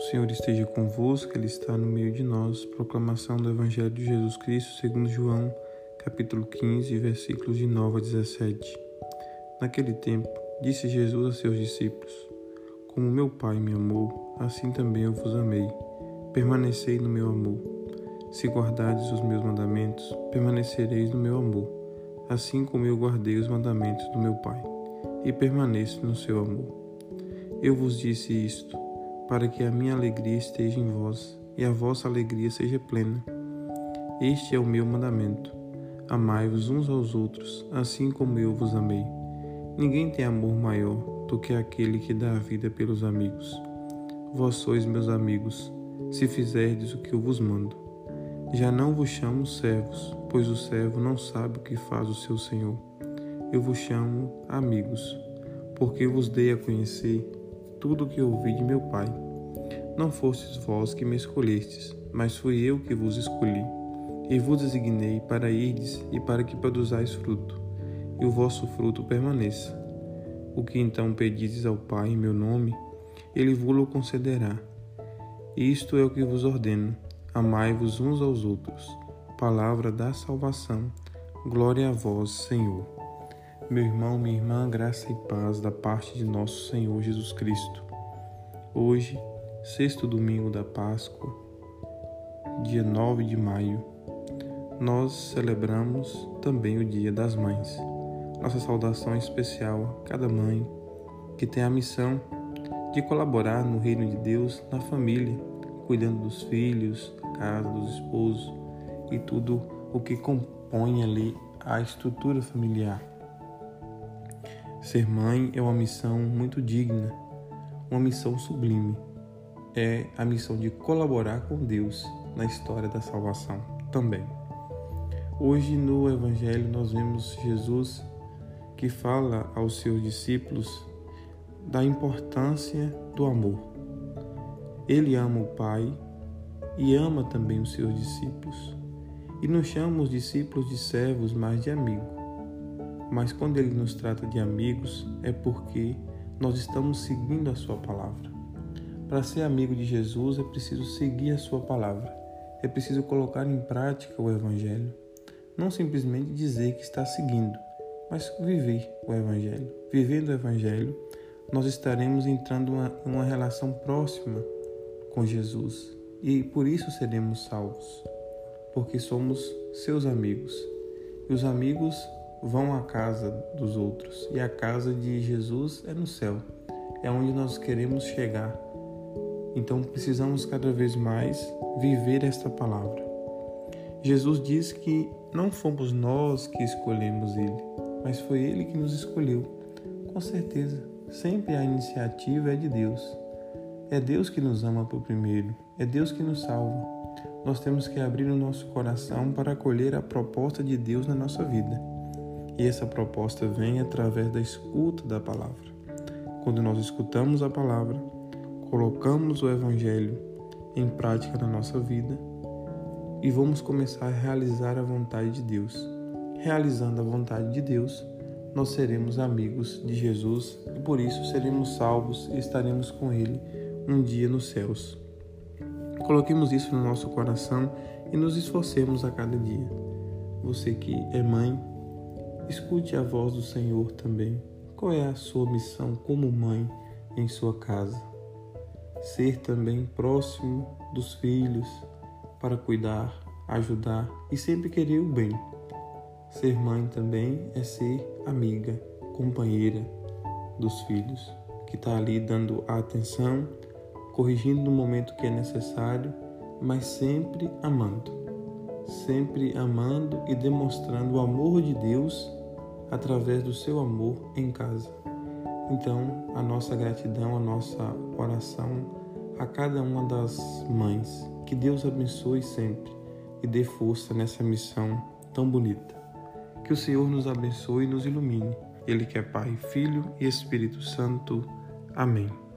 O Senhor esteja convosco, Ele está no meio de nós. Proclamação do Evangelho de Jesus Cristo segundo João, capítulo 15, versículos de 9 a 17. Naquele tempo, disse Jesus a seus discípulos: Como meu Pai me amou, assim também eu vos amei. Permanecei no meu amor. Se guardardes os meus mandamentos, permanecereis no meu amor, assim como eu guardei os mandamentos do meu Pai, e permaneço no seu amor. Eu vos disse isto para que a minha alegria esteja em vós e a vossa alegria seja plena. Este é o meu mandamento: amai-vos uns aos outros, assim como eu vos amei. Ninguém tem amor maior do que aquele que dá a vida pelos amigos. Vós sois meus amigos, se fizerdes o que eu vos mando. Já não vos chamo servos, pois o servo não sabe o que faz o seu senhor. Eu vos chamo amigos, porque vos dei a conhecer tudo o que ouvi de meu Pai. Não fostes vós que me escolhestes, mas fui eu que vos escolhi, e vos designei para irdes e para que produzais fruto, e o vosso fruto permaneça. O que então pedizes ao Pai em meu nome, ele vos concederá. Isto é o que vos ordeno: amai-vos uns aos outros. Palavra da salvação. Glória a vós, Senhor. Meu irmão, minha irmã, graça e paz da parte de nosso Senhor Jesus Cristo. Hoje, sexto domingo da Páscoa, dia 9 de maio, nós celebramos também o Dia das Mães. Nossa saudação especial a cada mãe que tem a missão de colaborar no reino de Deus, na família, cuidando dos filhos, da casa, dos esposos e tudo o que compõe ali a estrutura familiar. Ser mãe é uma missão muito digna, uma missão sublime. É a missão de colaborar com Deus na história da salvação também. Hoje no Evangelho nós vemos Jesus que fala aos seus discípulos da importância do amor. Ele ama o Pai e ama também os seus discípulos. E não chama os discípulos de servos, mas de amigos mas quando ele nos trata de amigos, é porque nós estamos seguindo a sua palavra. Para ser amigo de Jesus é preciso seguir a sua palavra, é preciso colocar em prática o Evangelho. Não simplesmente dizer que está seguindo, mas viver o Evangelho. Vivendo o Evangelho, nós estaremos entrando em uma relação próxima com Jesus e por isso seremos salvos, porque somos seus amigos. E os amigos vão à casa dos outros e a casa de Jesus é no céu, é onde nós queremos chegar. Então precisamos cada vez mais viver esta palavra. Jesus diz que não fomos nós que escolhemos Ele, mas foi Ele que nos escolheu. Com certeza, sempre a iniciativa é de Deus. É Deus que nos ama por primeiro, é Deus que nos salva. Nós temos que abrir o nosso coração para acolher a proposta de Deus na nossa vida. E essa proposta vem através da escuta da palavra. Quando nós escutamos a palavra, colocamos o Evangelho em prática na nossa vida e vamos começar a realizar a vontade de Deus. Realizando a vontade de Deus, nós seremos amigos de Jesus e por isso seremos salvos e estaremos com Ele um dia nos céus. Coloquemos isso no nosso coração e nos esforcemos a cada dia. Você que é mãe, Escute a voz do Senhor também. Qual é a sua missão como mãe em sua casa? Ser também próximo dos filhos para cuidar, ajudar e sempre querer o bem. Ser mãe também é ser amiga, companheira dos filhos, que está ali dando a atenção, corrigindo no momento que é necessário, mas sempre amando. Sempre amando e demonstrando o amor de Deus através do seu amor em casa. Então, a nossa gratidão, a nossa oração a cada uma das mães. Que Deus abençoe sempre e dê força nessa missão tão bonita. Que o Senhor nos abençoe e nos ilumine. Ele que é Pai, Filho e Espírito Santo. Amém.